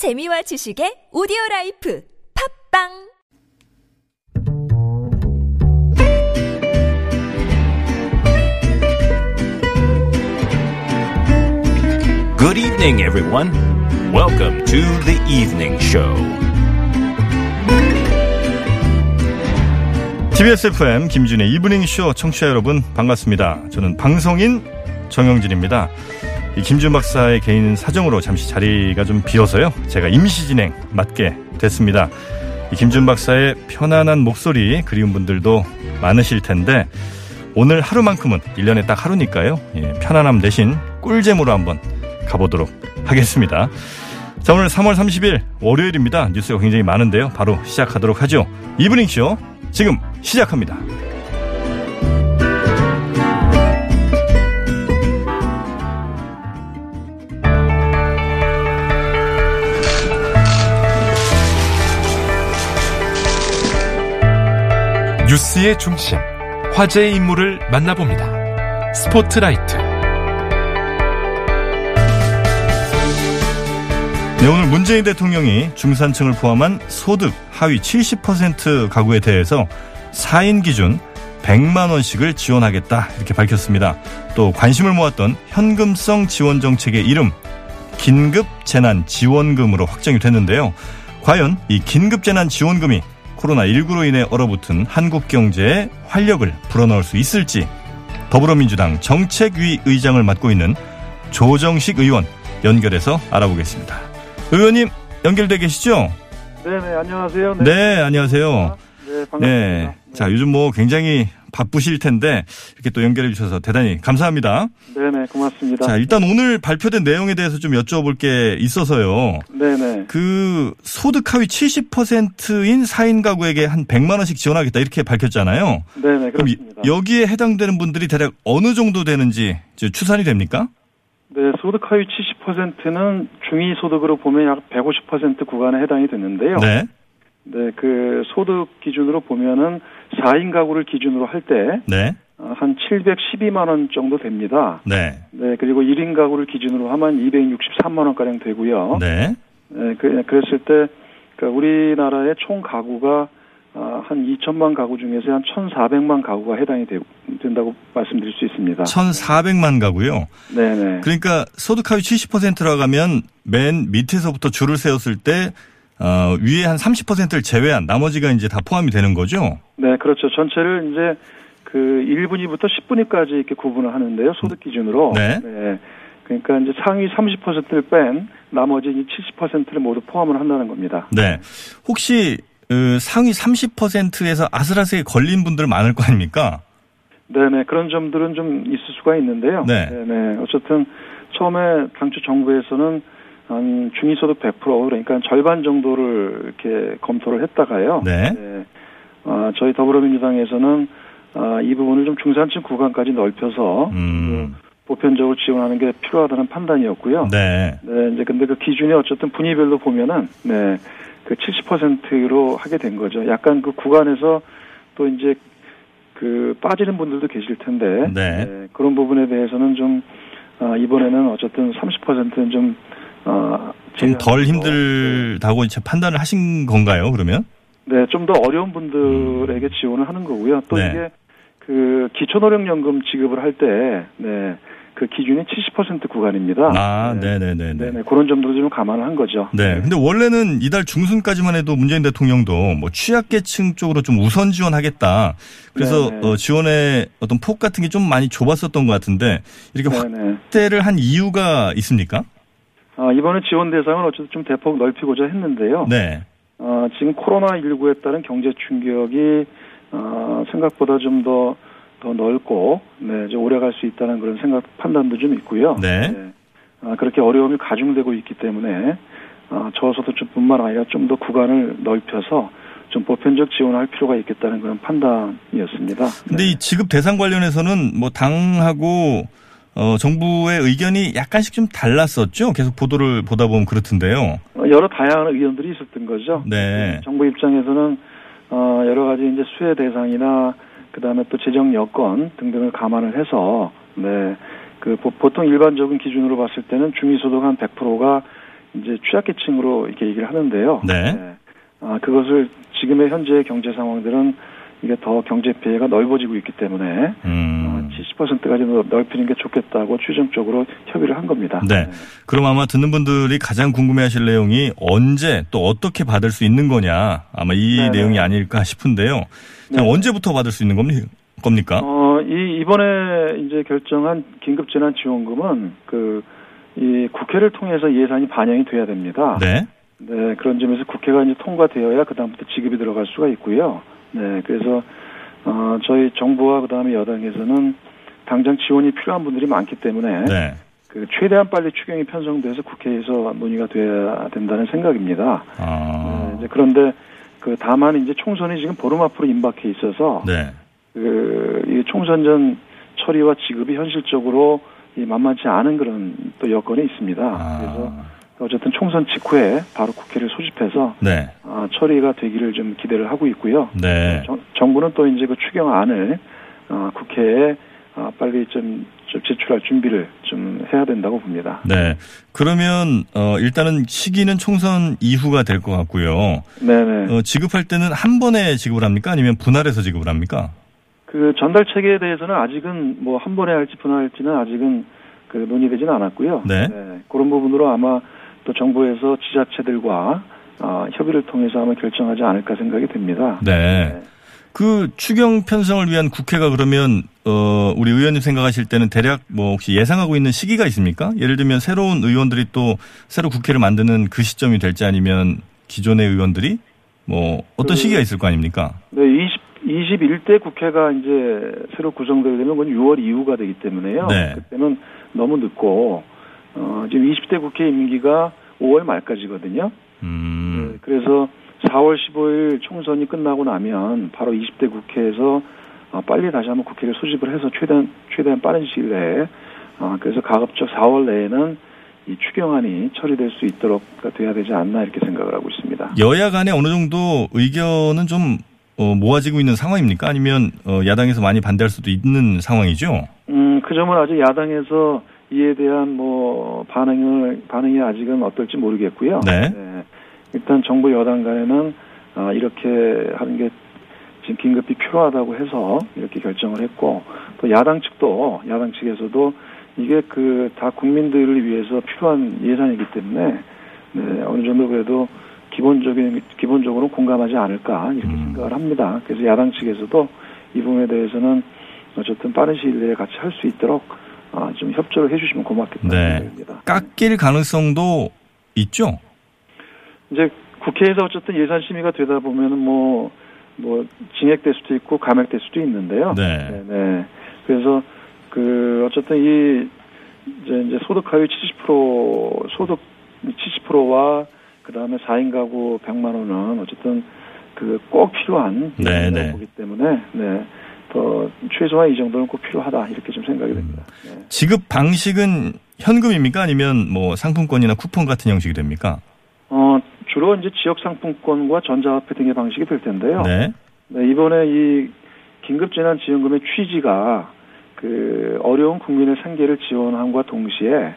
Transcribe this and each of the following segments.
재미와 지식의 오디오 라이프 팝빵 Good evening, everyone. Welcome to the evening show. TBS FM 김준의 이브닝 쇼 청취자 여러분 반갑습니다. 저는 방송인 정영진입니다. 이 김준 박사의 개인 사정으로 잠시 자리가 좀 비어서요. 제가 임시 진행 맡게 됐습니다. 이 김준 박사의 편안한 목소리 그리운 분들도 많으실 텐데 오늘 하루만큼은 1년에 딱 하루니까요. 예, 편안함 대신 꿀잼으로 한번 가보도록 하겠습니다. 자, 오늘 3월 30일 월요일입니다. 뉴스가 굉장히 많은데요. 바로 시작하도록 하죠. 이브닝 쇼 지금 시작합니다. 뉴스의 중심, 화제의 인물을 만나봅니다. 스포트라이트. 네, 오늘 문재인 대통령이 중산층을 포함한 소득 하위 70% 가구에 대해서 4인 기준 100만 원씩을 지원하겠다 이렇게 밝혔습니다. 또 관심을 모았던 현금성 지원 정책의 이름 긴급 재난 지원금으로 확정이 됐는데요. 과연 이 긴급 재난 지원금이 코로나19로 인해 얼어붙은 한국 경제에 활력을 불어넣을 수 있을지 더불어민주당 정책위 의장을 맡고 있는 조정식 의원 연결해서 알아보겠습니다. 의원님 연결돼 계시죠? 네네 안녕하세요. 네, 안녕하세요. 네 반갑습니다. 네. 자, 요즘 뭐 굉장히 바쁘실 텐데 이렇게 또 연결해 주셔서 대단히 감사합니다. 네네 고맙습니다. 자, 일단 오늘 발표된 내용에 대해서 좀 여쭤볼 게 있어서요. 네네 그 소득 하위 70%인 4인 가구에게 한 100만 원씩 지원하겠다 이렇게 밝혔잖아요. 네네 그렇습니다. 여기에 해당되는 분들이 대략 어느 정도 되는지 추산이 됩니까? 네 소득 하위 70%는 중위 소득으로 보면 약 150% 구간에 해당이 되는데요. 네. 네, 그 소득 기준으로 보면은 4인 가구를 기준으로 할 때 네. 한 712만 원 정도 됩니다. 네. 네 그리고 1인 가구를 기준으로 하면 263만 원 가량 되고요. 네. 네, 그, 그랬을 때, 그 우리나라의 총 가구가 아, 한 2천만 가구 중에서 한 1,400만 가구가 해당이 되, 된다고 말씀드릴 수 있습니다. 1,400만 가구요. 네네. 그러니까 소득 하위 70%라고 하면 맨 밑에서부터 줄을 세웠을 때 어, 위에 한 30%를 제외한 나머지가 이제 다 포함이 되는 거죠. 네, 그렇죠. 전체를 이제 그 1분위부터 10분위까지 이렇게 구분을 하는데요. 소득 기준으로. 네. 그러니까 이제 상위 30%를 뺀 나머지 70%를 모두 포함을 한다는 겁니다. 네. 혹시 그 상위 30%에서 아슬아슬하게 걸린 분들 많을 거 아닙니까? 네네. 그런 점들은 좀 있을 수가 있는데요. 네. 네네. 어쨌든 처음에 당초 정부에서는 한 중위소득 100% 그러니까 절반 정도를 이렇게 검토를 했다가요. 네. 아, 저희 더불어민주당에서는 아, 이 부분을 좀 중산층 구간까지 넓혀서 음. 보편적으로 지원하는 게 필요하다는 판단이었고요. 네. 네, 이제 근데 그 기준이 어쨌든 분위별로 보면은 네, 그 70%로 하게 된 거죠. 약간 그 구간에서 또 이제 그 빠지는 분들도 계실 텐데 네. 그런 부분에 대해서는 좀 아, 이번에는 어쨌든 30%는 좀 어, 좀덜 힘들다고 이제 판단을 하신 건가요, 그러면? 네, 좀 더 어려운 분들에게 지원을 하는 거고요. 또 네. 이게 그 기초노령연금 지급을 할 때, 네, 그 기준이 70% 구간입니다. 아, 네. 네네네네. 네, 네, 그런 점도 좀 감안을 한 거죠. 네. 근데 원래는 이달 중순까지만 해도 문재인 대통령도 뭐 취약계층 쪽으로 좀 우선 지원하겠다. 그래서. 어, 지원의 어떤 폭 같은 게 좀 많이 좁았었던 것 같은데 이렇게 네, 네. 확대를 한 이유가 있습니까? 아, 이번에 지원 대상은 어쨌든 좀 대폭 넓히고자 했는데요. 네. 어, 지금 코로나19에 따른 경제 충격이 어, 생각보다 좀더더 넓고 네, 이제 오래 갈 수 있다는 그런 생각 판단도 좀 있고요. 네. 아, 그렇게 어려움이 가중되고 있기 때문에 아, 저소득층뿐만 아니라 좀 더 구간을 넓혀서 좀 보편적 지원할 필요가 있겠다는 그런 판단이었습니다. 근데 네. 이 지급 대상 관련해서는 뭐 당하고 어, 정부의 의견이 약간씩 좀 달랐었죠. 계속 보도를 보다 보면 그렇던데요. 어, 여러 다양한 의견들이 있었던 거죠. 네. 정부 입장에서는 어, 여러 가지 이제 수혜 대상이나 그다음에 또 재정 여건 등등을 감안을 해서 네. 그 보- 보통 일반적인 기준으로 봤을 때는 중위소득 한 100%가 이제 취약계층으로 이렇게 얘기를 하는데요. 네. 아, 그것을 지금의 현재 경제 상황들은 이게 더 경제 피해가 넓어지고 있기 때문에 음. 70%까지 넓히는 게 좋겠다고 최종적으로 협의를 한 겁니다. 네. 그럼 아마 듣는 분들이 가장 궁금해하실 내용이 언제 또 어떻게 받을 수 있는 거냐 아마 이 네네. 내용이 아닐까 싶은데요. 자, 네. 언제부터 받을 수 있는 겁니- 겁니까? 어, 이 이번에 이제 결정한 긴급재난 지원금은 그 이 국회를 통해서 예산이 반영이 돼야 됩니다. 네. 네, 그런 점에서 국회가 이제 통과되어야 그다음부터 지급이 들어갈 수가 있고요. 네, 그래서 어, 저희 정부와 그다음에 여당에서는 당장 지원이 필요한 분들이 많기 때문에 네. 그 최대한 빨리 추경이 편성돼서 국회에서 논의가 돼야 된다는 생각입니다. 아. 네, 그런데 그 다만 이제 총선이 지금 보름 앞으로 임박해 있어서 네. 그, 이 총선 전 처리와 지급이 현실적으로 이 만만치 않은 그런 또 여건이 있습니다. 그래서 아. 어쨌든 총선 직후에 바로 국회를 소집해서 네. 아, 처리가 되기를 좀 기대를 하고 있고요. 네. 정, 정부는 또 이제 그 추경안을 아, 국회에 아, 빨리 좀, 좀 제출할 준비를 좀 해야 된다고 봅니다. 네. 그러면 어 일단은 시기는 총선 이후가 될 것 같고요. 네네. 어 지급할 때는 한 번에 지급을 합니까? 아니면 분할해서 지급을 합니까? 그 전달 체계에 대해서는 아직은 뭐 한 번에 할지 분할할지는 아직은 그 논의되지는 않았고요. 네. 그런 부분으로 아마 또 정부에서 지자체들과 아, 협의를 통해서 아마 결정하지 않을까 생각이 됩니다. 네. 그 추경 편성을 위한 국회가 그러면 어 우리 의원님 생각하실 때는 대략 뭐 혹시 예상하고 있는 시기가 있습니까? 예를 들면 새로운 의원들이 또 새로 국회를 만드는 그 시점이 될지 아니면 기존의 의원들이 뭐 어떤 그- 시기가 있을 거 아닙니까? 네, 20, 21대 국회가 이제 새로 구성되게 되면 그건 6월 이후가 되기 때문에요. 네. 그때는 너무 늦고 어, 지금 20대 국회 임기가 5월 말까지거든요. 음. 네, 그래서 4월 15일 총선이 끝나고 나면 바로 20대 국회에서 어, 빨리 다시 한번 국회를 소집을 해서 최대한 최대한 빠른 시일 내에 어, 그래서 가급적 4월 내에는 이 추경안이 처리될 수 있도록 돼야 되지 않나 이렇게 생각을 하고 있습니다. 여야 간에 어느 정도 의견은 좀 어, 모아지고 있는 상황입니까? 아니면 어, 야당에서 많이 반대할 수도 있는 상황이죠? 음, 그 점은 아직 야당에서 이에 대한 뭐 반응을 반응이 아직은 어떨지 모르겠고요. 네. 일단 정부 여당 간에는 아, 이렇게 하는 게 지금 긴급히 필요하다고 해서 이렇게 결정을 했고 또 야당 측도 야당 측에서도 이게 그 다 국민들을 위해서 필요한 예산이기 때문에 네, 어느 정도 그래도 기본적인 기본적으로 공감하지 않을까 이렇게 음. 생각을 합니다. 그래서 야당 측에서도 이 부분에 대해서는 어쨌든 빠른 시일 내에 같이 할 수 있도록 아, 좀 협조를 해주시면 고맙겠다는 네. 생각입니다. 깎일 가능성도 있죠? 이제 국회에서 어쨌든 예산 심의가 되다 보면은 뭐, 뭐, 징액될 수도 있고 감액될 수도 있는데요. 네. 네. 그래서 그, 어쨌든 이, 이제, 이제 소득 하위 70% 소득 70%와 그 다음에 4인 가구 100만 원은 어쨌든 그 꼭 필요한 네, 예산이라고 네. 보기 때문에 네. 더 최소한 이 정도는 꼭 필요하다 이렇게 좀 생각이 됩니다. 네. 지급 방식은 현금입니까? 아니면 뭐 상품권이나 쿠폰 같은 형식이 됩니까? 어, 주로 이제 지역 상품권과 전자화폐 등의 방식이 될 텐데요. 네. 네, 이번에 이 긴급재난지원금의 취지가 그 어려운 국민의 생계를 지원함과 동시에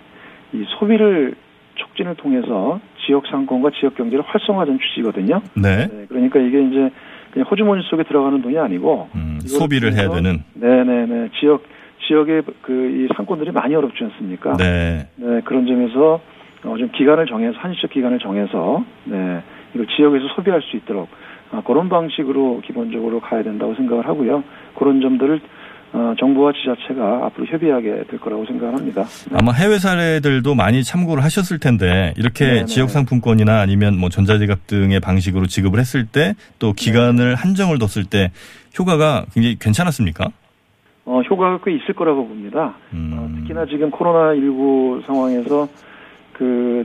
이 소비를 촉진을 통해서 지역 상권과 지역 경제를 활성화하는 취지거든요. 네. 네, 그러니까 이게 이제 그냥 호주머니 속에 들어가는 돈이 아니고 음, 소비를 해야 되는. 네네네 지역 지역의 그 이 상권들이 많이 어렵지 않습니까? 네. 네, 그런 점에서 어, 좀 기간을 정해서 한시적 기간을 정해서 네, 이걸 지역에서 소비할 수 있도록 아, 그런 방식으로 기본적으로 가야 된다고 생각을 하고요. 그런 점들을 어, 정부와 지자체가 앞으로 협의하게 될 거라고 생각을 합니다. 네. 아마 해외 사례들도 많이 참고를 하셨을 텐데 이렇게 네네. 지역 상품권이나 아니면 뭐 전자지갑 등의 방식으로 지급을 했을 때 또 기간을 한정을 뒀을 때 효과가 굉장히 괜찮았습니까? 어, 효과가 꽤 있을 거라고 봅니다. 음. 어, 특히나 지금 코로나 19 상황에서 그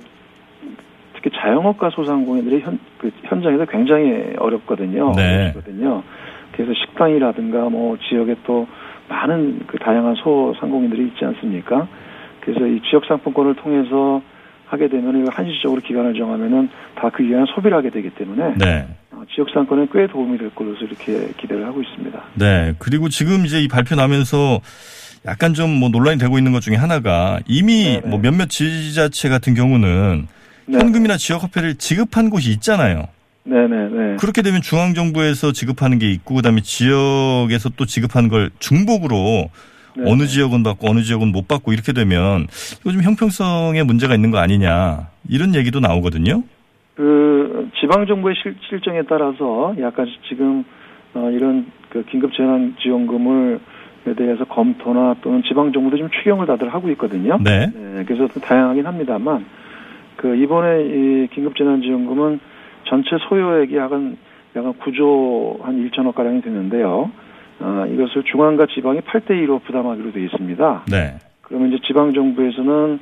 특히 자영업과 소상공인들이 현, 그 현장에서 굉장히 어렵거든요. 네. 어렵거든요. 그래서 식당이라든가 뭐 지역에 또 많은 그 다양한 소상공인들이 있지 않습니까? 그래서 이 지역 상품권을 통해서 하게 되면 이거 한시적으로 기간을 정하면은 다 그 기간에 소비를 하게 되기 때문에 네. 어, 지역 상권에 꽤 도움이 될 것으로 이렇게 기대를 하고 있습니다. 네. 그리고 지금 이제 이 발표 나면서 약간 좀 뭐 논란이 되고 있는 것 중에 하나가 이미 네네. 뭐 몇몇 지자체 같은 경우는 네. 현금이나 지역화폐를 지급한 곳이 있잖아요. 네네네. 그렇게 되면 중앙정부에서 지급하는 게 있고 그다음에 지역에서 또 지급하는 걸 중복으로 네. 어느 지역은 받고 어느 지역은 못 받고 이렇게 되면 이거 좀 형평성에 문제가 있는 거 아니냐 이런 얘기도 나오거든요. 그 지방 정부의 실, 실정에 따라서 약간씩 지금 어, 이런 그 긴급 재난 지원금을 에 대해서 검토나 또는 지방 정부도 좀 추경을 다들 하고 있거든요. 네. 네, 그래서 좀 다양하긴 합니다만 그 이번에 이 긴급 재난 지원금은 전체 소요액이 약간 약간 9조 한 1천억 가량이 되는데요. 어, 이것을 중앙과 지방이 8대 2로 부담하기로 되어 있습니다. 네. 그러면 이제 지방 정부에서는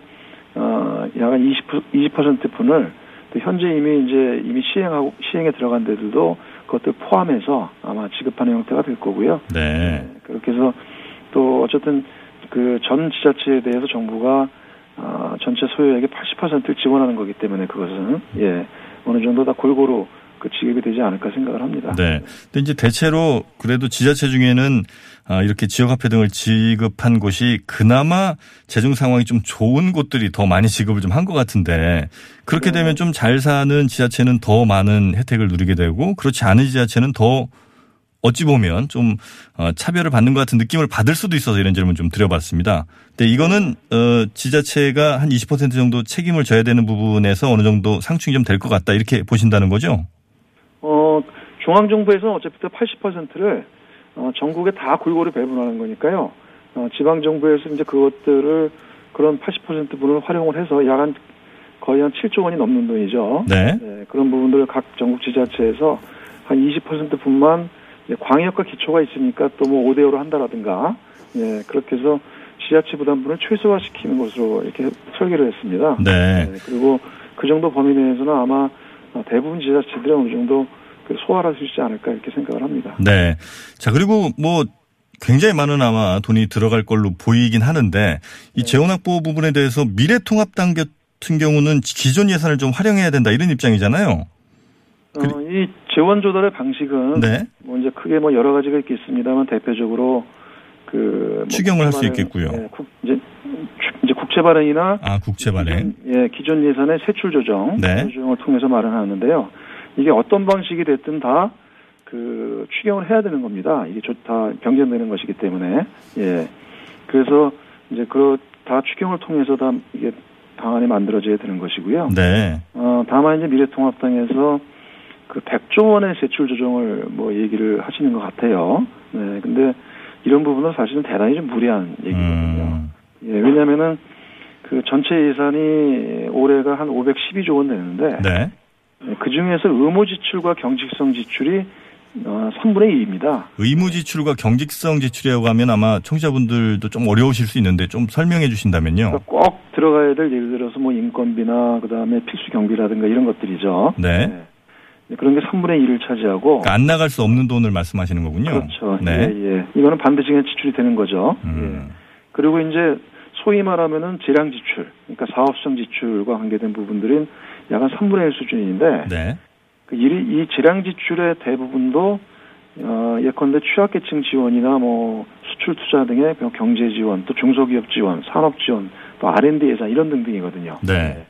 어 약간 20 20% 분을 또 현재 이미 이제 이미 시행하고 시행에 들어간 데들도 그것들 포함해서 아마 지급하는 형태가 될 거고요. 네. 그렇게 해서 또 어쨌든 그 전 지자체에 대해서 정부가 아, 전체 소요액의 80%를 지원하는 거기 때문에 그것은 예 어느 정도 다 골고루 그 지급이 되지 않을까 생각을 합니다. 네. 근데 이제 대체로 그래도 지자체 중에는 아, 이렇게 지역화폐 등을 지급한 곳이 그나마 재정 상황이 좀 좋은 곳들이 더 많이 지급을 좀 한 것 같은데 그렇게 네. 되면 좀 잘 사는 지자체는 더 많은 혜택을 누리게 되고 그렇지 않은 지자체는 더 어찌 보면 좀 어, 차별을 받는 것 같은 느낌을 받을 수도 있어서 이런 질문 좀 드려봤습니다. 근데 이거는 어, 지자체가 한 20% 정도 책임을 져야 되는 부분에서 어느 정도 상충이 좀 될 것 같다 이렇게 보신다는 거죠? 어, 중앙정부에서는 어차피 80%를 어, 전국에 다 골고루 배분하는 거니까요. 어, 지방정부에서 이제 그것들을 그런 80% 분을 활용을 해서 약 한 거의 한 7조 원이 넘는 돈이죠. 네. 네, 그런 부분들을 각 전국 지자체에서 한 20% 분만 광역과 기초가 있으니까 또 뭐 5대 5로 한다라든가 예, 그렇게 해서 지자체 부담분을 최소화시키는 것으로 이렇게 설계를 했습니다. 네. 네, 그리고 그 정도 범위 내에서는 아마 대부분 지자체들이 어느 정도 그 소화할 수 있지 않을까 이렇게 생각을 합니다. 네. 자, 그리고 뭐 굉장히 많은 아마 돈이 들어갈 걸로 보이긴 하는데 이 재원 확보 부분에 대해서 미래통합당 같은 경우는 기존 예산을 좀 활용해야 된다 이런 입장이잖아요. 어, 이 재원 조달의 방식은 네. 뭐 이제 크게 뭐 여러 가지가 있겠습니다만 대표적으로 그뭐 추경을 할수 있겠고요. 예, 국, 이제, 추- 이제 국채 발행이나 아, 국채 발행. 기존, 예, 기존 예산의 세출 조정, 네. 조정을 통해서 마련하는데요. 이게 어떤 방식이 됐든 다 그 추경을 해야 되는 겁니다. 이게 조- 다 경쟁되는 것이기 때문에 예. 그래서 이제 그 다 추경을 통해서 다 이게 방안이 만들어져야 되는 것이고요. 네. 어, 다만 이제 미래통합당에서 그 100조 원의 세출 조정을 뭐 얘기를 하시는 것 같아요. 네. 근데 이런 부분은 사실은 대단히 좀 무리한 얘기거든요. 음. 예, 왜냐면은 그 전체 예산이 올해가 한 512조 원 되는데 네. 그 중에서 의무 지출과 경직성 지출이 어, 3분의 2입니다. 의무 지출과 경직성 지출이라고 하면 아마 청취자분들도 좀 어려우실 수 있는데 좀 설명해 주신다면요. 그러니까 꼭 들어가야 될 예를 들어서 뭐 인건비나 그다음에 필수 경비라든가 이런 것들이죠. 네. 네, 그런 게 3분의 2를 차지하고 그러니까 안 나갈 수 없는 돈을 말씀하시는 거군요. 그렇죠. 네. 예, 예. 이거는 반드시 그냥 지출이 되는 거죠. 음. 예. 그리고 이제 소위 말하면은 재량 지출, 그러니까 사업성 지출과 관계된 부분들은 약 한 3분의 1 수준인데 네. 그 이, 이 재량 지출의 대부분도 어, 예컨대 취약계층 지원이나 뭐 수출 투자 등의 경제 지원, 또 중소기업 지원, 산업 지원, 또 R&D 예산 이런 등등이거든요. 네.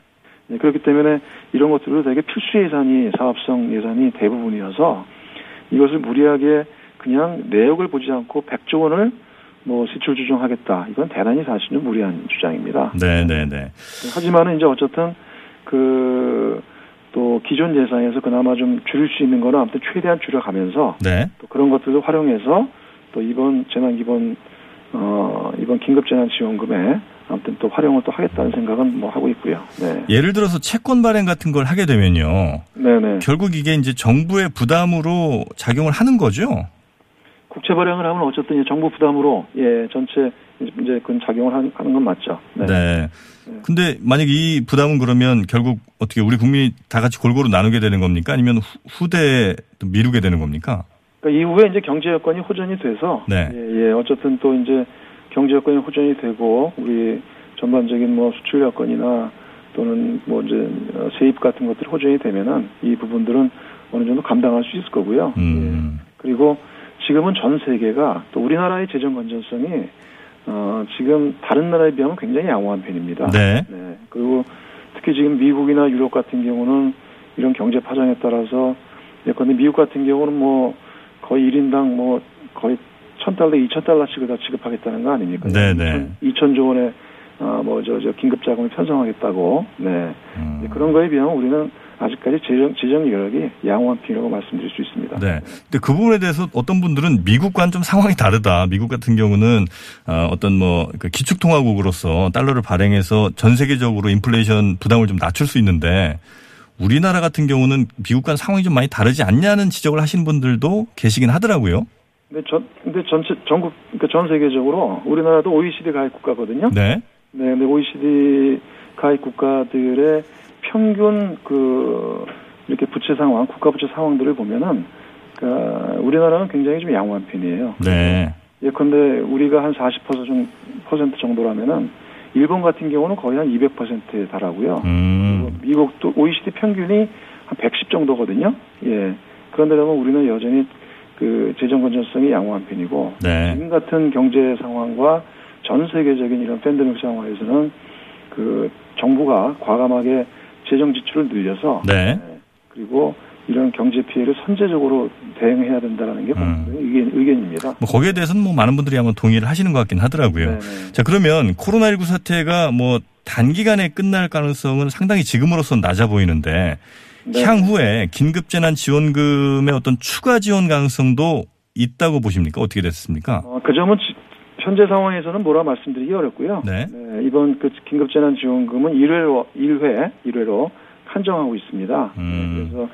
예, 그렇기 때문에 이런 것들도 되게 필수 예산이 사업성 예산이 대부분이어서 이것을 무리하게 그냥 내역을 보지 않고 100조 원을 뭐 세출 조정하겠다. 이건 대단히 사실은 무리한 주장입니다. 네, 네, 네. 하지만은 이제 어쨌든 그 또 기존 예산에서 그나마 좀 줄일 수 있는 거는 아무튼 최대한 줄여가면서 네. 또 그런 것들을 활용해서 또 이번 재난 기본 어 이번 긴급 재난 지원금에 아무튼 또 활용을 또 하겠다는 생각은 뭐 하고 있고요. 네. 예를 들어서 채권 발행 같은 걸 하게 되면요. 네네. 결국 이게 이제 정부의 부담으로 작용을 하는 거죠. 국채 발행을 하면 어쨌든 이제 정부 부담으로 예 전체 이제 그건 작용을 하는, 건 맞죠. 네. 네. 근데 만약 이 부담은 그러면 결국 어떻게 우리 국민이 다 같이 골고루 나누게 되는 겁니까? 아니면 후- 후대에 또 미루게 되는 겁니까? 그러니까 이후에 이제 경제 여건이 호전이 돼서 네. 예, 예 어쨌든 또 이제 경제 여건이 호전이 되고 우리 전반적인 뭐 수출 여건이나 또는 뭐 이제 어, 세입 같은 것들이 호전이 되면은 이 부분들은 어느 정도 감당할 수 있을 거고요. 음. 예. 그리고 지금은 전 세계가 또 우리나라의 재정 건전성이 어, 지금 다른 나라에 비하면 굉장히 양호한 편입니다. 네. 그리고 특히 지금 미국이나 유럽 같은 경우는 이런 경제 파장에 따라서 예컨대 미국 같은 경우는 뭐 거의 1인당 뭐 거의 1000달러, 2000달러씩을 다 지급하겠다는 거 아닙니까? 네네. 2000조 원의 어, 뭐, 저, 저, 긴급 자금을 편성하겠다고, 네. 음. 그런 거에 비하면 우리는 아직까지 재정, 재정 여력이 양호한 편이라고 말씀드릴 수 있습니다. 네. 근데 그 부분에 대해서 어떤 분들은 미국과는 좀 상황이 다르다. 미국 같은 경우는 어, 어떤 뭐그 기축통화국으로서 달러를 발행해서 전 세계적으로 인플레이션 부담을 좀 낮출 수 있는데 우리나라 같은 경우는 미국과는 상황이 좀 많이 다르지 않냐는 지적을 하시는 분들도 계시긴 하더라고요. 근데 전, 근데 전체, 전국, 그러니까 전 세계적으로 우리나라도 OECD 가입 국가거든요. 네. 네, 근데 OECD 가입 국가들의 평균 그 이렇게 부채 상황, 국가 부채 상황들을 보면은 그 우리나라는 굉장히 좀 양호한 편이에요. 네. 예컨대 우리가 한 40% 정도라면은 일본 같은 경우는 거의 한 200%에 달하고요. 음. 미국도 OECD 평균이 한 110 정도거든요. 예. 그런데 보면 우리는 여전히 그 재정 건전성이 양호한 편이고 네. 지금 같은 경제 상황과 전 세계적인 이런 팬데믹 상황에서는 그 정부가 과감하게 재정 지출을 늘려서 네. 예, 그리고 이런 경제 피해를 선제적으로 대응해야 된다라는 게 음. 의견, 의견입니다. 뭐 거기에 대해서는 뭐 많은 분들이 아마 동의를 하시는 것 같긴 하더라고요. 네네. 자, 그러면 코로나19 사태가 뭐 단기간에 끝날 가능성은 상당히 지금으로선 낮아 보이는데 네. 향후에 긴급재난지원금의 어떤 추가 지원 가능성도 있다고 보십니까? 어떻게 됐습니까? 어, 그 점은 지- 현재 상황에서는 뭐라 말씀드리기 어렵고요. 네. 이번 그 긴급재난지원금은 1회로 1회 1회로 한정하고 있습니다. 음. 그래서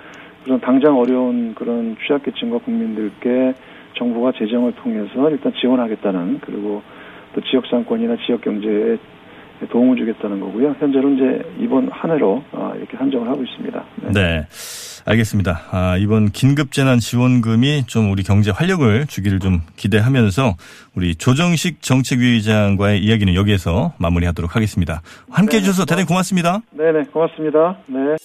그런 당장 어려운 그런 취약계층과 국민들께 정부가 재정을 통해서 일단 지원하겠다는 그리고 또 지역 상권이나 지역 경제에 도움을 주겠다는 거고요. 현재는 이제 이번 한 해로 아, 이렇게 한정을 하고 있습니다. 네. 네. 알겠습니다. 아, 이번 긴급재난 지원금이 좀 우리 경제 활력을 주기를 좀 기대하면서 우리 조정식 정책위의장과의 이야기는 여기에서 마무리하도록 하겠습니다. 함께 해주셔서 대단히 고맙습니다. 네네 고맙습니다. 네.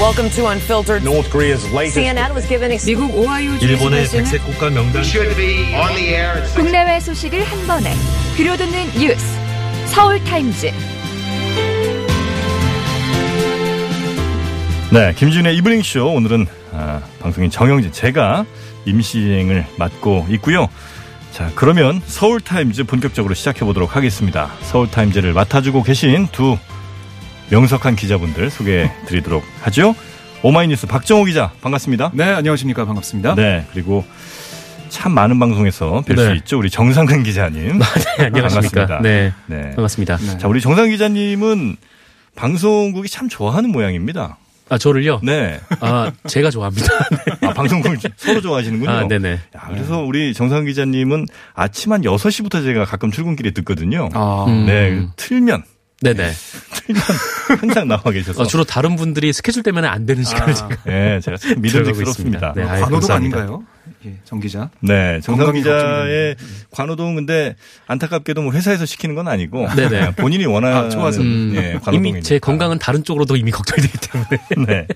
Welcome to Unfiltered. North Korea's latest CNN was given 미국 오하이오 주에 일본의 백색 국가 명단 should be on the air at 국내외 소식을 한 번에 들려듣는 뉴스 서울타임즈 네, 김준의 이브닝쇼 오늘은 아, 방송인 정영진 제가 임시행을 맡고 있고요. 자, 그러면 서울타임즈 본격적으로 시작해 보도록 하겠습니다. 서울타임즈를 맡아주고 계신 두 명석한 기자분들 소개해 드리도록 하죠. 오마이뉴스 박정호 기자 반갑습니다. 네, 안녕하십니까. 반갑습니다. 네, 그리고 참 많은 방송에서 뵐수 네. 있죠. 우리 정상근 기자님. 네, 안녕하십니까. 반갑습니다. 네, 네. 반갑습니다. 네. 자, 우리 정상 기자님은 방송국이 참 좋아하는 모양입니다. 아 저를요? 네. 아 제가 좋아합니다. 아, 방송국을 서로 좋아하시는군요. 아 네네. 야, 그래서 우리 정상 기자님은 아침 한 6시부터 제가 가끔 출근길에 듣거든요. 아, 음. 네, 틀면, 네네. 항상 나와 계셔서. 어, 주로 다른 분들이 스케줄 때문에 안 되는 시간을 아, 제가 네, 제가 믿음직스럽습니다. 있습니다. 네, 감사합니다. 아닌가요? 예, 정 기자. 네, 정상 기자의 관호동 근데 안타깝게도 뭐 회사에서 시키는 건 아니고 네네. 본인이 원하는 아, 좋아서. 음, 예, 관호동이니까. 이미 제 건강은 다른 쪽으로도 이미 걱정이 되기 때문에. 네.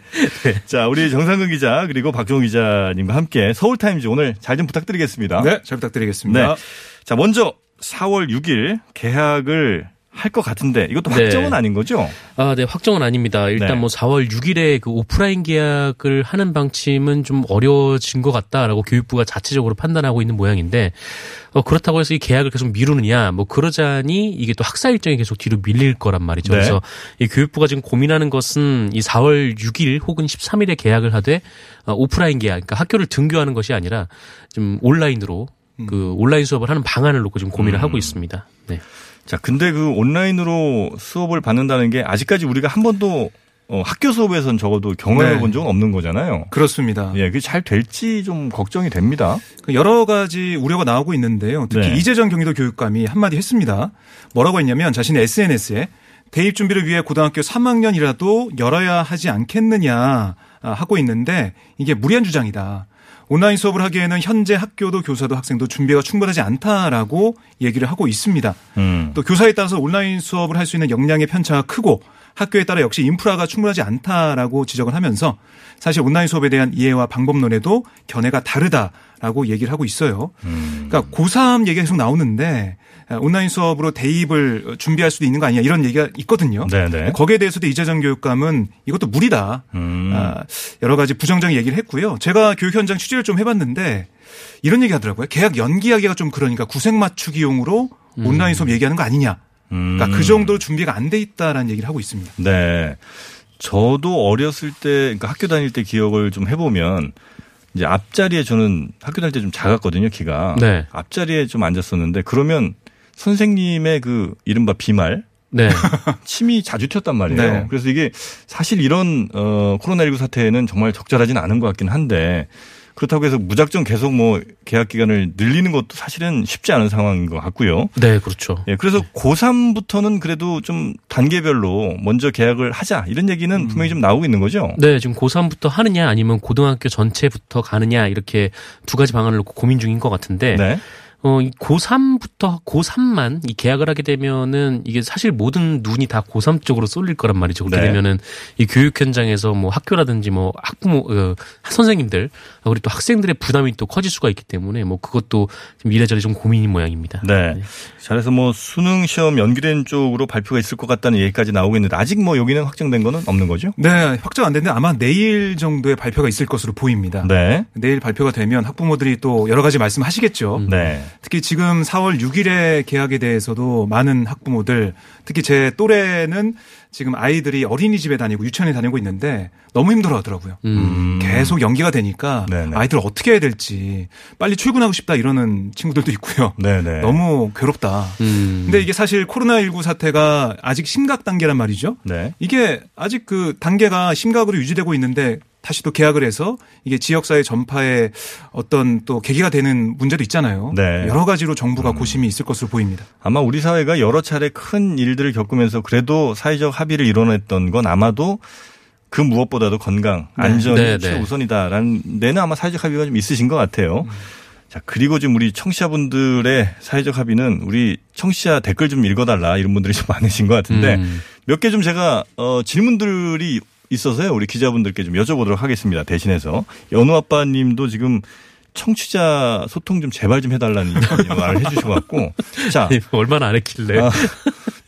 자, 우리 정상근 기자 그리고 박종호 기자님과 함께 서울 타임즈 오늘 잘 좀 부탁드리겠습니다. 네, 잘 부탁드리겠습니다. 네. 자, 먼저 4월 6일 개학을 할 것 같은데 이것도 네. 확정은 아닌 거죠? 아, 네, 확정은 아닙니다. 일단 네. 뭐 4월 6일에 그 오프라인 계약을 하는 방침은 좀 어려워진 것 같다라고 교육부가 자체적으로 판단하고 있는 모양인데, 어, 그렇다고 해서 이 계약을 계속 미루느냐, 뭐 그러자니 이게 또 학사 일정이 계속 뒤로 밀릴 거란 말이죠. 네. 그래서 이 교육부가 지금 고민하는 것은 이 4월 6일 혹은 13일에 계약을 하되 어, 오프라인 계약, 그러니까 학교를 등교하는 것이 아니라 좀 온라인으로 그 온라인 수업을 하는 방안을 놓고 지금 고민을 음. 하고 있습니다. 네. 자, 근데 그 온라인으로 수업을 받는다는 게 아직까지 우리가 한 번도 어, 학교 수업에선 적어도 경험해 네. 본 적은 없는 거잖아요. 그렇습니다. 예, 그게 잘 될지 좀 걱정이 됩니다. 그 여러 가지 우려가 나오고 있는데요. 특히 네. 이재정 경기도 교육감이 한마디 했습니다. 뭐라고 했냐면 자신의 SNS에 대입 준비를 위해 고등학교 3학년이라도 열어야 하지 않겠느냐 아, 하고 있는데 이게 무리한 주장이다. 온라인 수업을 하기에는 현재 학교도 교사도 학생도 준비가 충분하지 않다라고 얘기를 하고 있습니다. 음. 또 교사에 따라서 온라인 수업을 할 수 있는 역량의 편차가 크고 학교에 따라 역시 인프라가 충분하지 않다라고 지적을 하면서 사실 온라인 수업에 대한 이해와 방법론에도 견해가 다르다라고 얘기를 하고 있어요. 음. 그러니까 고3 얘기가 계속 나오는데 온라인 수업으로 대입을 준비할 수도 있는 거 아니냐 이런 얘기가 있거든요. 네네. 거기에 대해서도 이재정 교육감은 이것도 무리다. 음. 아, 여러 가지 부정적인 얘기를 했고요. 제가 교육 현장 취재를 좀 해봤는데 이런 얘기 하더라고요. 계약 연기하기가 좀 그러니까 구색 맞추기용으로 온라인 수업 얘기하는 거 아니냐. 그러니까 음. 그 정도로 준비가 안 돼 있다라는 얘기를 하고 있습니다. 네. 저도 어렸을 때, 그러니까 학교 다닐 때 기억을 좀 해보면, 이제 앞자리에 저는 학교 다닐 때 좀 작았거든요, 키가. 네. 앞자리에 좀 앉았었는데, 그러면 선생님의 그 이른바 비말, 네. 침이 자주 튀었단 말이에요. 네. 그래서 이게 사실 이런 어 코로나19 사태에는 정말 적절하진 않은 것 같긴 한데 그렇다고 해서 무작정 계속 뭐 계약 기간을 늘리는 것도 사실은 쉽지 않은 상황인 것 같고요. 네, 그렇죠. 예, 그래서 고3부터는 그래도 좀 단계별로 먼저 계약을 하자 이런 얘기는 분명히 좀 나오고 있는 거죠. 네, 지금 고3부터 하느냐 아니면 고등학교 전체부터 가느냐 이렇게 두 가지 방안을 놓고 고민 중인 것 같은데 네. 어, 이 고3부터 고3만 이 계약을 하게 되면은 이게 사실 모든 눈이 다 고3 쪽으로 쏠릴 거란 말이죠. 그렇게 네. 되면은 이 교육 현장에서 뭐 학교라든지 뭐 학부모, 어, 선생님들, 우리 또 학생들의 부담이 또 커질 수가 있기 때문에 뭐 그것도 좀 이래저래 좀 고민인 모양입니다. 네. 잘해서 뭐 수능 시험 연기된 쪽으로 발표가 있을 것 같다는 얘기까지 나오고 있는데 아직 뭐 여기는 확정된 거는 없는 거죠? 네, 확정 안 됐는데 아마 내일 정도의 발표가 있을 것으로 보입니다. 네. 내일 발표가 되면 학부모들이 또 여러 가지 말씀하시겠죠. 네. 특히 지금 4월 6일에 개학에 대해서도 많은 학부모들 특히 제 또래는 지금 아이들이 어린이집에 다니고 유치원에 다니고 있는데 너무 힘들어 하더라고요. 음. 계속 연기가 되니까 네네. 아이들 어떻게 해야 될지 빨리 출근하고 싶다 이러는 친구들도 있고요. 네네. 너무 괴롭다. 음. 근데 이게 사실 코로나19 사태가 아직 심각 단계란 말이죠. 네. 이게 아직 그 단계가 심각으로 유지되고 있는데 다시 또 계약을 해서 이게 지역사회 전파에 어떤 또 계기가 되는 문제도 있잖아요. 네. 여러 가지로 정부가 고심이 있을 것으로 보입니다. 아마 우리 사회가 여러 차례 큰 일들을 겪으면서 그래도 사회적 합의를 이뤄냈던 건 아마도 그 무엇보다도 건강, 안전이 네, 네. 최우선이다라는 데는 아마 사회적 합의가 좀 있으신 것 같아요. 자, 그리고 지금 우리 청취자분들의 사회적 합의는 우리 청취자 댓글 좀 읽어달라 이런 분들이 좀 많으신 것 같은데 음. 몇개 좀 제가 어, 질문들이 있어서요. 우리 기자분들께 좀 여쭤보도록 하겠습니다. 대신해서 연우 아빠님도 지금 청취자 소통 좀 제발 좀 해달라는 말을 해주셔갖고 자 아니, 얼마나 안 했길래. 아,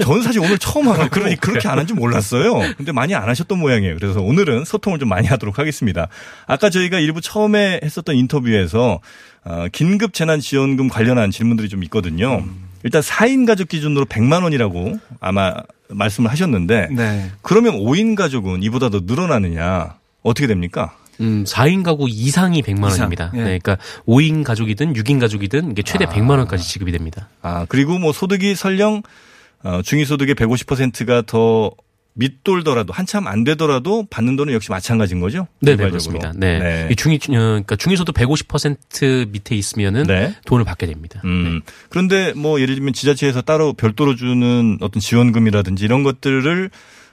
저는 사실 오늘 처음 와서 그렇게 안 한 줄 몰랐어요. 근데 많이 안 하셨던 모양이에요. 그래서 오늘은 소통을 좀 많이 하도록 하겠습니다. 아까 저희가 일부 처음에 했었던 인터뷰에서 어, 긴급 재난 지원금 관련한 질문들이 좀 있거든요. 일단 4인 가족 기준으로 100만 원이라고 아마 말씀을 하셨는데 네. 그러면 5인 가족은 이보다 더 늘어나느냐 어떻게 됩니까? 음, 4인 가구 이상이 100만 이상, 원입니다. 예. 네, 그러니까 5인 가족이든 6인 가족이든 이게 최대 100만 원까지 지급이 됩니다. 아, 그리고 뭐 소득이 설령 어, 중위소득의 150%가 더 밑돌더라도 한참 안 되더라도 받는 돈은 역시 마찬가지인 거죠? 네, 네. 그렇습니다. 네. 이 중위, 어, 그러니까 중위소득 150% 밑에 있으면은 네. 돈을 받게 됩니다. 음. 그런데 뭐 예를 들면 지자체에서 따로 별도로 주는 어떤 지원금이라든지 이런 것들을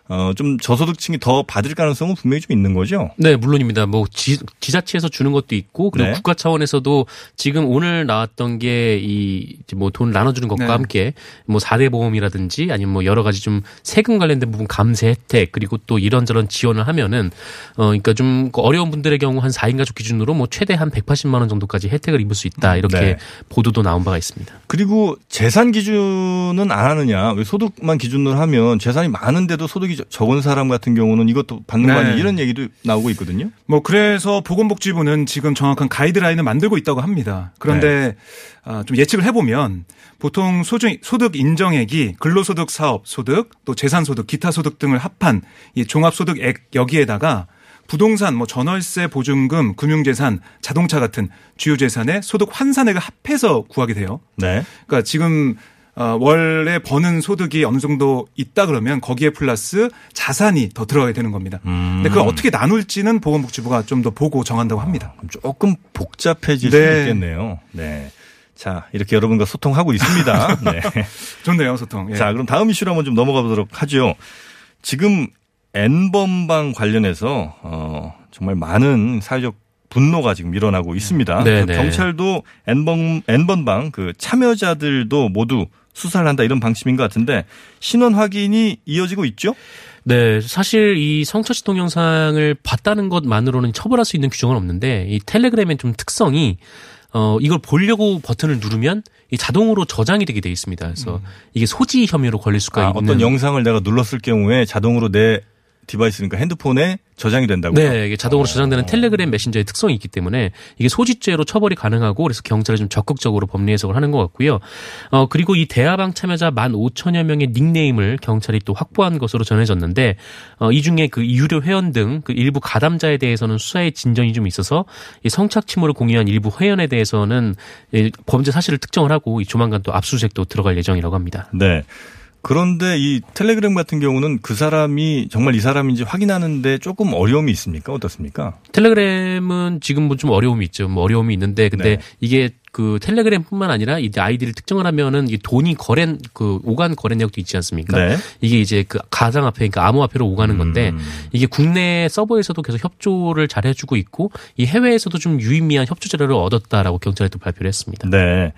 어, 좀 저소득층이 더 받을 가능성은 분명히 좀 있는 거죠? 네, 물론입니다. 뭐 지, 지자체에서 주는 것도 있고 그리고 네. 국가 차원에서도 지금 오늘 나왔던 게 이 뭐 돈 나눠주는 것과 네. 함께 뭐 4대 보험이라든지 아니면 뭐 여러 가지 좀 세금 관련된 부분 감세 혜택 그리고 또 이런저런 지원을 하면은 어 그러니까 좀그 어려운 분들의 경우 한 4인 가족 기준으로 뭐 최대 한 180만 원 정도까지 혜택을 입을 수 있다 이렇게 네. 보도도 나온 바가 있습니다. 그리고 재산 기준은 안 하느냐? 왜 소득만 기준으로 하면 재산이 많은데도 소득이 적- 적은 사람 같은 경우는 이것도 받는 거 네. 아니냐 이런 얘기도 나오고 있거든요. 뭐 그래서 보건복지부는 지금 정확한 가이드라인을 만들고 있다고 합니다. 그런데 아, 좀 예측을 해보면 보통 소득, 소득 인정액이 근로소득 사업 소득 또 재산소득 기타 소득 등을 합한 이 종합소득액 여기에다가 부동산, 뭐 전월세, 보증금, 금융재산, 자동차 같은 주요 재산의 소득 환산액을 합해서 구하게 돼요. 네. 그러니까 지금 어, 원래 버는 소득이 어느 정도 있다 그러면 거기에 플러스 자산이 더 들어가게 되는 겁니다. 음. 근데 그걸 어떻게 나눌지는 보건복지부가 좀 더 보고 정한다고 합니다. 그럼 조금 복잡해질 네. 수 있겠네요. 네. 자, 이렇게 여러분과 소통하고 있습니다. 네. 좋네요, 소통. 예. 자, 그럼 다음 이슈로 한번 좀 넘어가 보도록 하죠. 지금 N번방 관련해서 어, 정말 많은 사회적 분노가 지금 일어나고 있습니다. 네, 그 네. 경찰도 N번 N번방 그 참여자들도 모두 수사를 한다 이런 방침인 것 같은데 신원 확인이 이어지고 있죠? 네, 사실 이 성처치 동영상을 봤다는 것만으로는 처벌할 수 있는 규정은 없는데 이 텔레그램의 좀 특성이 어 이걸 보려고 버튼을 누르면 이 자동으로 저장이 되게 돼 있습니다. 그래서 이게 소지 혐의로 걸릴 수가 아, 있는 어떤 영상을 내가 눌렀을 경우에 자동으로 내 디바이스니까 핸드폰에 저장이 된다고요? 네, 이게 자동으로 저장되는 텔레그램 메신저의 특성이 있기 때문에 이게 소지죄로 처벌이 가능하고 그래서 경찰이 좀 적극적으로 법리 해석을 하는 것 같고요. 어 그리고 이 대화방 참여자 15,000여 명의 닉네임을 경찰이 또 확보한 것으로 전해졌는데 어, 이 중에 그 유료 회원 등 그 일부 가담자에 대해서는 수사에 진전이 좀 있어서 이 성착 침해를 공유한 일부 회원에 대해서는 이 범죄 사실을 특정을 하고 이 조만간 또 압수수색도 들어갈 예정이라고 합니다. 네. 그런데 이 텔레그램 같은 경우는 그 사람이 정말 이 사람인지 확인하는데 조금 어려움이 있습니까? 어떻습니까? 텔레그램은 지금 뭐 좀 어려움이 있죠. 뭐 어려움이 있는데 근데 네. 이게 그 텔레그램뿐만 아니라 이 아이디를 특정을 하면은 이게 돈이 거래 그 오간 거래 내역도 있지 않습니까? 네. 이게 이제 그 가상화폐 그러니까 암호화폐로 오가는 건데 음. 이게 국내 서버에서도 계속 협조를 잘 해주고 있고 이 해외에서도 좀 유의미한 협조 자료를 얻었다라고 경찰이 또 발표를 했습니다. 네.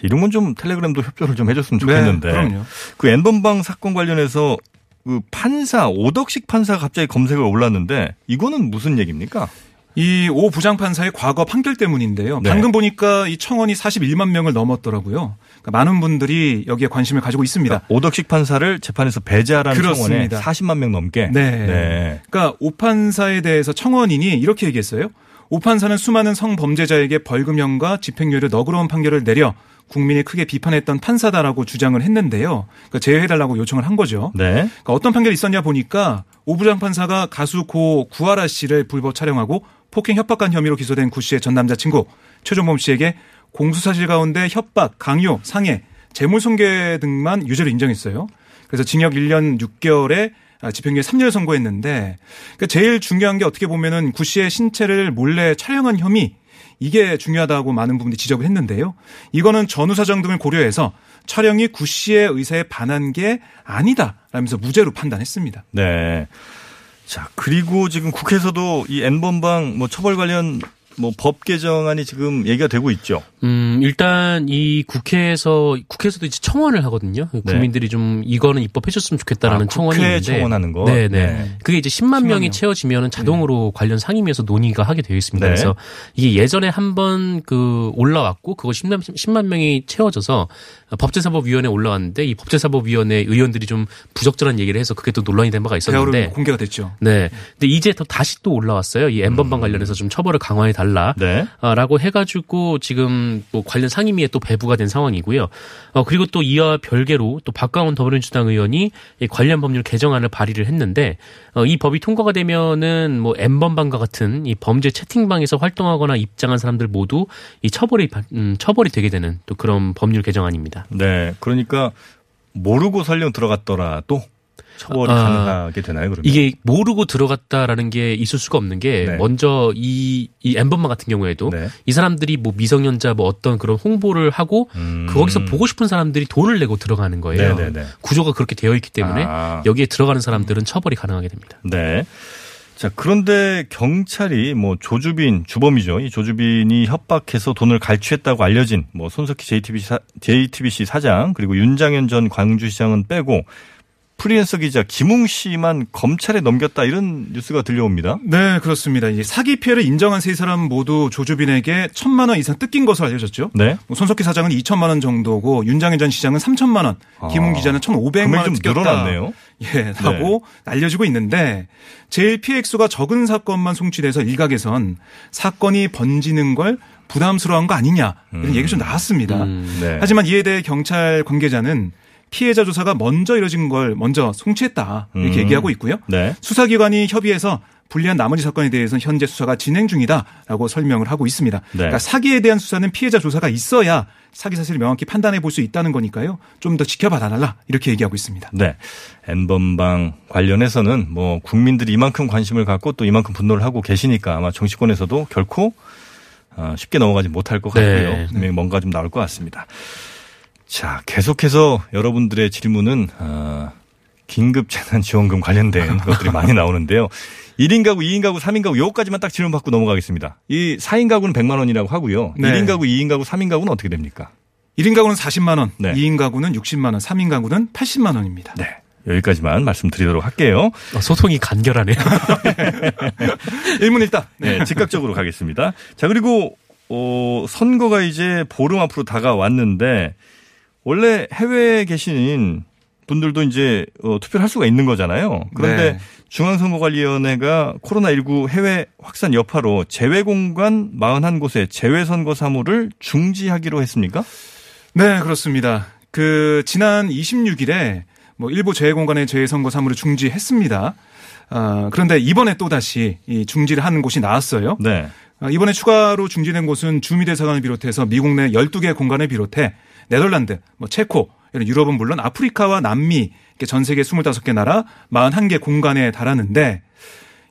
이런 건 좀 텔레그램도 협조를 좀 해줬으면 좋겠는데. 네, 그럼요. 그 N번방 사건 관련해서 그 판사, 오덕식 판사가 갑자기 검색을 올랐는데 이거는 무슨 얘기입니까? 이 오 부장판사의 과거 판결 때문인데요. 네. 방금 보니까 이 청원이 41만 명을 넘었더라고요. 그러니까 많은 분들이 여기에 관심을 가지고 있습니다. 오덕식 판사를 재판에서 배제하라는 청원에 그렇습니다. 40만 명 넘게. 네. 네. 그러니까 오 판사에 대해서 청원인이 이렇게 얘기했어요. 오 판사는 수많은 성범죄자에게 벌금형과 집행유예를 너그러운 판결을 내려 국민이 크게 비판했던 판사다라고 주장을 했는데요. 그러니까 제외해달라고 요청을 한 거죠. 네. 그러니까 어떤 판결이 있었냐 보니까 오부장 판사가 가수 고 구하라 씨를 불법 촬영하고 폭행 협박한 혐의로 기소된 구 씨의 전 남자친구 최종범 씨에게 공수사실 가운데 협박, 강요, 상해, 재물손괴 등만 유죄로 인정했어요. 그래서 징역 1년 6개월에 아, 집행유예 3년을 선고했는데 그러니까 제일 중요한 게 어떻게 보면은 구 씨의 신체를 몰래 촬영한 혐의 이게 중요하다고 많은 분들이 지적을 했는데요. 이거는 전후 사정 등을 고려해서 촬영이 구 씨의 의사에 반한 게 아니다라면서 무죄로 판단했습니다. 네. 자, 그리고 지금 국회에서도 이 N번방 뭐 처벌 관련 뭐법 개정안이 지금 얘기가 되고 있죠. 음, 일단 이 국회에서 국회에서도 이제 청원을 하거든요. 국민들이 좀 이거는 입법해 줬으면 좋겠다라는 아, 청원이 국회에 있는데 청원하는 거? 네, 네. 네. 그게 이제 10만, 10만 명이 명. 채워지면은 자동으로 관련 상임위에서 논의가 하게 되어 있습니다. 네. 그래서 이게 예전에 한번 그 올라왔고 그거 10만, 10만 명이 채워져서 법제사법위원회 에 올라왔는데 이 법제사법위원회 의원들이 좀 부적절한 얘기를 해서 그게 또 논란이 된 바가 있었는데 공개가 됐죠. 네. 근데 이제 더 다시 또 올라왔어요. 이 N번방 관련해서 좀 처벌을 강화해 달라. 음. 네. 아, 라고 해가지고 지금 뭐 관련 상임위에 또 배부가 된 상황이고요. 어, 그리고 또 이와 별개로 또 박강원 더불어민주당 의원이 이 관련 법률 개정안을 발의를 했는데 어, 이 법이 통과가 되면은 뭐 N번방과 같은 이 범죄 채팅방에서 활동하거나 입장한 사람들 모두 이 처벌이 바- 음, 처벌이 되게 되는 또 그런 법률 개정안입니다. 네. 그러니까 모르고 설령 들어갔더라도 처벌이 아, 가능하게 되나요, 그러면? 이게 모르고 들어갔다라는 게 있을 수가 없는 게 네. 먼저 이, 이 엠번방 같은 경우에도 네. 이 사람들이 뭐 미성년자 뭐 어떤 그런 홍보를 하고 음. 거기서 보고 싶은 사람들이 돈을 내고 들어가는 거예요. 네네네. 구조가 그렇게 되어 있기 때문에 아. 여기에 들어가는 사람들은 처벌이 가능하게 됩니다. 네. 자, 그런데 경찰이 뭐 조주빈, 주범이죠. 이 조주빈이 협박해서 돈을 갈취했다고 알려진 뭐 손석희 JTBC, 사, JTBC 사장 그리고 윤장현 전 광주시장은 빼고 프리랜서 기자 김웅 씨만 검찰에 넘겼다 이런 뉴스가 들려옵니다. 네, 그렇습니다. 이 사기 피해를 인정한 세 사람 모두 조주빈에게 천만 원 이상 뜯긴 것으로 알려졌죠. 네. 뭐 손석희 사장은 2천만 원 정도고 윤장현 전 시장은 3천만 원, 김웅 아, 기자는 1,500만 금액이 원좀 뜯겼다. 늘어났네요. 예, 라고 알려지고 있는데 제일 피해 액수가 적은 사건만 송치돼서 일각에선 사건이 번지는 걸 부담스러운 거 아니냐 이런 얘기 좀 나왔습니다. 음. 네. 하지만 이에 대해 경찰 관계자는 피해자 조사가 먼저 이뤄진 걸 먼저 송치했다 이렇게 음. 얘기하고 있고요. 네. 수사기관이 협의해서 불리한 나머지 사건에 대해서는 현재 수사가 진행 중이다라고 설명을 하고 있습니다. 네. 그러니까 사기에 대한 수사는 피해자 조사가 있어야 사기 사실을 명확히 판단해 볼 수 있다는 거니까요. 좀 더 지켜봐 달라 이렇게 얘기하고 있습니다. 네. N번방 관련해서는 뭐 국민들이 이만큼 관심을 갖고 또 이만큼 분노를 하고 계시니까 아마 정치권에서도 결코 어, 쉽게 넘어가지 못할 것 같고요. 네. 분명히 뭔가 좀 나올 것 같습니다. 자, 계속해서 여러분들의 질문은 어, 긴급 재난 지원금 관련된 것들이 많이 나오는데요. 1인 가구, 2인 가구, 3인 가구 요거까지만 딱 질문 받고 넘어가겠습니다. 이 4인 가구는 100만 원이라고 하고요. 네. 1인 가구, 2인 가구, 3인 가구는 어떻게 됩니까? 1인 가구는 40만 원, 네. 2인 가구는 60만 원, 3인 가구는 80만 원입니다. 네. 여기까지만 말씀드리도록 할게요. 어, 소통이 간결하네요. 일문일답. 네, 즉각적으로 가겠습니다. 자, 그리고 어, 선거가 이제 보름 앞으로 다가왔는데 원래 해외에 계신 분들도 이제 어, 투표를 할 수가 있는 거잖아요. 그런데 네. 중앙선거관리위원회가 코로나19 해외 확산 여파로 제외공간 41곳의 제외선거 사무를 중지하기로 했습니까? 네, 그렇습니다. 그 지난 26일에 뭐 일부 재외공간의 재외선거 사무를 중지했습니다. 아, 그런데 이번에 또 다시 이 중지를 하는 곳이 나왔어요. 네. 아, 이번에 추가로 중지된 곳은 주미대사관을 비롯해서 미국 내 12개 공간을 비롯해 네덜란드, 뭐 체코, 이런 유럽은 물론 아프리카와 남미, 이렇게 전 세계 25개 나라 41개 공간에 달하는데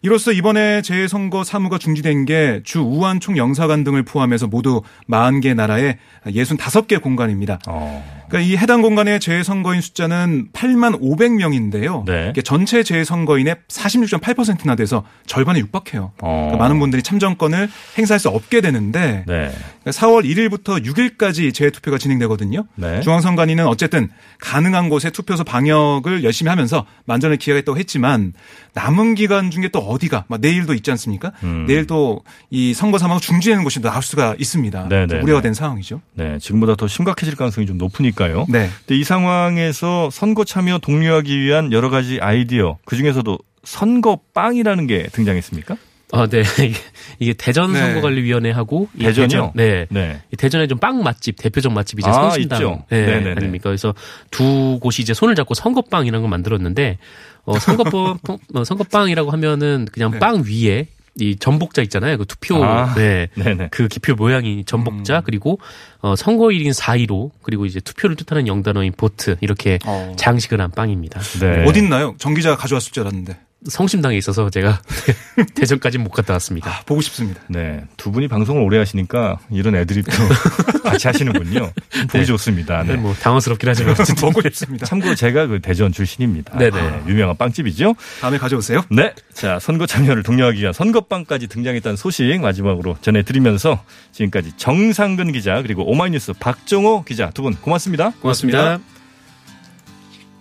이로써 이번에 재선거 사무가 중지된 게 주 우한 총영사관 등을 포함해서 모두 40개 나라의 65개 공간입니다. 어. 그러니까 이 해당 공간의 재선거인 숫자는 8만 500명인데요. 네. 전체 재선거인의 46.8%나 돼서 절반에 육박해요. 어. 그러니까 많은 분들이 참정권을 행사할 수 없게 되는데 네. 4월 1일부터 6일까지 재투표가 진행되거든요. 네. 중앙선관위는 어쨌든 가능한 곳에 투표소 방역을 열심히 하면서 만전을 기하겠다고 했지만 남은 기간 중에 또 어디가 막 내일도 있지 않습니까? 음. 내일 또이 선거 사망 중지되는 곳이 나올 수가 있습니다. 네, 좀 네, 우려가 네. 된 상황이죠. 네. 지금보다 더 심각해질 가능성이 좀 높으니까요. 네. 근데 이 상황에서 선거 참여 독려하기 위한 여러 가지 아이디어, 그 중에서도 선거 빵이라는 게 등장했습니까? 아, 네. 이게- 대전 네. 선거관리위원회하고 이 대전이요? 대전, 네. 네. 이 대전에 좀 빵 맛집 대표적 맛집 이제 아, 성심당 있죠. 네, 네네네. 아닙니까? 그래서 두 곳이 이제 손을 잡고 선거빵이라는 걸 만들었는데 어 선거빵 어, 선거빵이라고 하면은 그냥 네. 빵 위에 이 전복자 있잖아요. 그 투표 아, 네. 네네. 그 기표 모양이 전복자 그리고 어 선거일인 4.15 그리고 이제 투표를 뜻하는 영단어인 보트 이렇게 어. 장식을 한 빵입니다. 네. 어딨나요? 정 기자가 가져왔을 줄 알았는데. 성심당에 있어서 제가 대전까지 못 갔다 왔습니다. 아, 보고 싶습니다. 네. 두 분이 방송을 오래 하시니까 이런 애드립도 같이 하시는군요. 보기 네. 좋습니다. 네. 뭐 당황스럽긴 하지만 보고 싶습니다. 참고로 제가 그 대전 출신입니다. 네네. 네, 유명한 빵집이죠. 다음에 가져오세요. 네. 자, 선거 참여를 독려하기 위한 선거빵까지 등장했다는 소식 마지막으로 전해드리면서 지금까지 정상근 기자 그리고 오마이뉴스 박정호 기자 두 분 고맙습니다. 고맙습니다.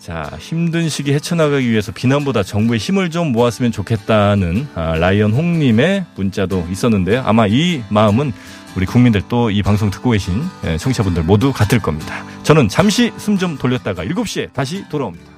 자, 힘든 시기 헤쳐나가기 위해서 비난보다 정부의 힘을 좀 모았으면 좋겠다는 아, 라이언 홍님의 문자도 있었는데요. 아마 이 마음은 우리 국민들 또 이 방송 듣고 계신 예, 청취자분들 모두 같을 겁니다. 저는 잠시 숨 좀 돌렸다가 7시에 다시 돌아옵니다.